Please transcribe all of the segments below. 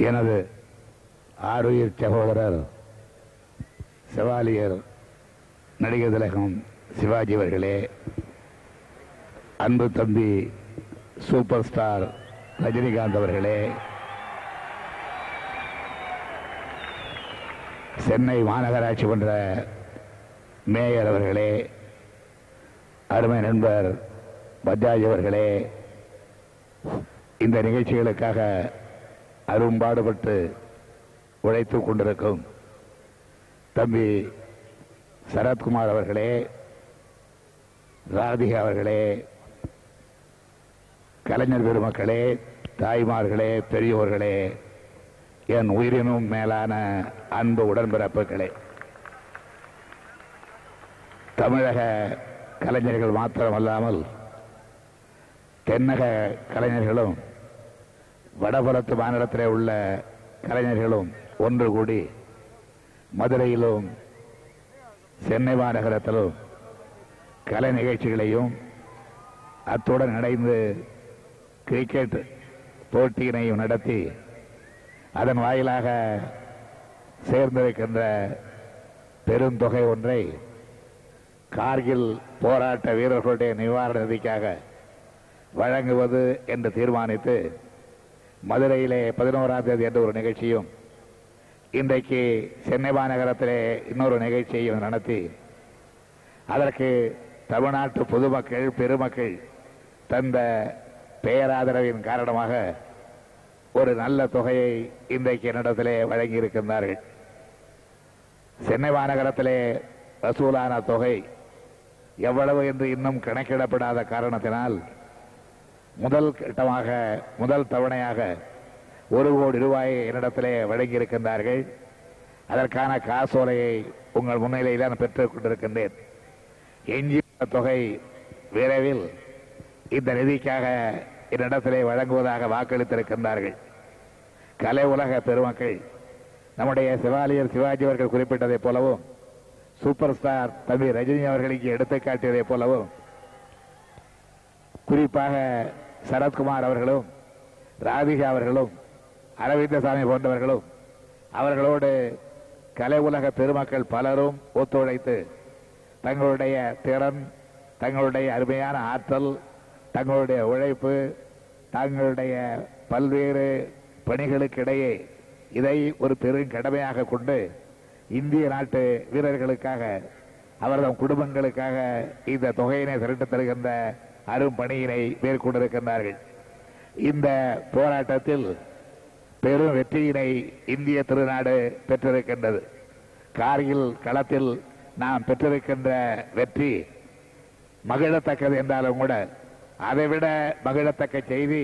எனது ஆருயிர் சகோதரர் செவாலியர் நடிகர் திலகம் சிவாஜி அவர்களே அன்பு தம்பி சூப்பர் ஸ்டார் ரஜினிகாந்த் அவர்களே சென்னை மாநகராட்சி மன்ற மேயர் அவர்களே அருமை நண்பர் பஜாஜ் அவர்களே இந்த நிகழ்ச்சிகளுக்காக அரும்பாடுபட்டு உழைத்துக் கொண்டிருக்கும் தம்பி சரத்குமார் அவர்களே ராதிகா அவர்களே கலைஞர் பெருமக்களே தாய்மார்களே பெரியோர்களே என் உயிரினும் மேலான அன்பு உடன்பிறப்புகளே. தமிழக கலைஞர்கள் மாத்திரமல்லாமல் தென்னக கலைஞர்களும் வடபலத்து மாநிலத்திலே உள்ள கலைஞர்களும் ஒன்று கூடி மதுரையிலும் சென்னை மாநகரத்திலும் கலை நிகழ்ச்சிகளையும் அத்துடன் இணைந்து கிரிக்கெட் போட்டியினையும் நடத்தி அதன் வாயிலாக சேர்ந்திருக்கின்ற பெருந்தொகை ஒன்றை கார்கில் போராட்ட வீரர்களுடைய நிவாரண நிதிக்காக வழங்குவது என்று தீர்மானித்து மதுரையிலே பதினோராம் தேதி என்ற ஒரு நிகழ்ச்சியும் இன்றைக்கு சென்னை மாநகரத்திலே இன்னொரு நிகழ்ச்சியையும் நடத்தி அதற்கு தமிழ்நாட்டு பொதுமக்கள் பெருமக்கள் தந்த பேராதரவின் காரணமாக ஒரு நல்ல தொகையை இன்றைக்கு என்னிடத்திலே வழங்கியிருக்கின்றார்கள். சென்னை மாநகரத்திலே வசூலான தொகை எவ்வளவு என்று இன்னும் கணக்கிடப்படாத காரணத்தினால் முதல் கட்டமாக முதல் தவணையாக ஒரு கோடி ரூபாயை என்னிடத்திலே வழங்கியிருக்கின்றார்கள். அதற்கான காசோலையை உங்கள் முன்னிலையில் நான் பெற்றுக் கொண்டிருக்கின்றேன். எஞ்சியுள்ள தொகை விரைவில் இந்த நிதிக்காக என்னிடத்திலே வழங்குவதாக வாக்களித்திருக்கின்றார்கள். கலை உலக பெருமக்கள் நம்முடைய சிவாலியர் சிவாஜி அவர்கள் குறிப்பிட்டதைப் போலவும் சூப்பர் ஸ்டார் தம்பி ரஜினி அவர்களுக்கு எடுத்துக்காட்டியதைப் போலவும் குறிப்பாக சரத்குமார் அவர்களும் ராதிகா அவர்களும் அரவிந்தசாமி போன்றவர்களும் அவர்களோடு கலை உலக பெருமக்கள் பலரும் ஒத்துழைத்து தங்களுடைய திறன் தங்களுடைய அருமையான ஆற்றல் தங்களுடைய உழைப்பு தங்களுடைய பல்வேறு பணிகளுக்கிடையே இதை ஒரு பெரும் கடமையாக கொண்டு இந்திய நாட்டு வீரர்களுக்காக அவர்தம் குடும்பங்களுக்காக இந்த தொகையினை திரட்டு தருகின்ற அரும்பணியினை மேற்கொண்டிருக்கின்றார்கள். இந்த போராட்டத்தில் பெரும் வெற்றியினை இந்திய திருநாடு பெற்றிருக்கின்றது. கார்கில் களத்தில் நாம் பெற்றிருக்கின்ற வெற்றி மகிழத்தக்கது என்றாலும் கூட அதைவிட மகிழத்தக்க செய்தி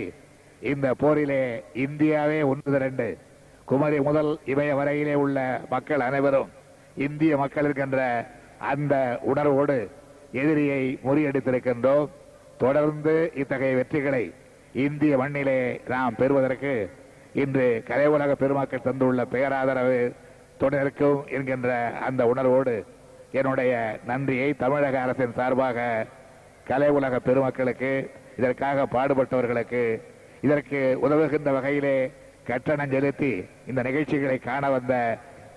இந்த போரிலே இந்தியாவே ஒன்று திரண்டு குமரி முதல் இமய வரையிலே உள்ள மக்கள் அனைவரும் இந்திய மக்கள் இருக்கின்ற அந்த உணர்வோடு எதிரியை முறியடித்திருக்கின்றோம். தொடர்ந்து இத்தகைய வெற்றிகளை இந்திய மண்ணிலே நாம் பெறுவதற்கு இன்று கலை உலக பெருமக்கள் தந்துள்ள பேராதரவு தொடர்க்கும் என்கின்ற அந்த உணர்வோடு என்னுடைய நன்றியை தமிழக அரசின் சார்பாக கலை உலக பெருமக்களுக்கு இதற்காக பாடுபட்டவர்களுக்கு இதற்கு உதவுகின்ற வகையிலே கட்டணம் செலுத்தி இந்த நிகழ்ச்சிகளை காண வந்த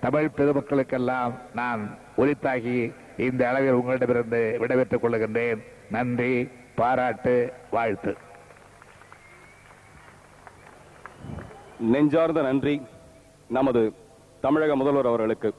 தமிழ் பெருமக்களுக்கெல்லாம் நான் உரித்தாகி இந்த அளவில் உங்களிடமிருந்து விடைபெற்றுக் கொள்ளுகின்றேன் நன்றி. பாராட்டு வாழ்த்து. நெஞ்சார்ந்த நன்றி. நமது தமிழக முதல்வர் அவர்களுக்கு.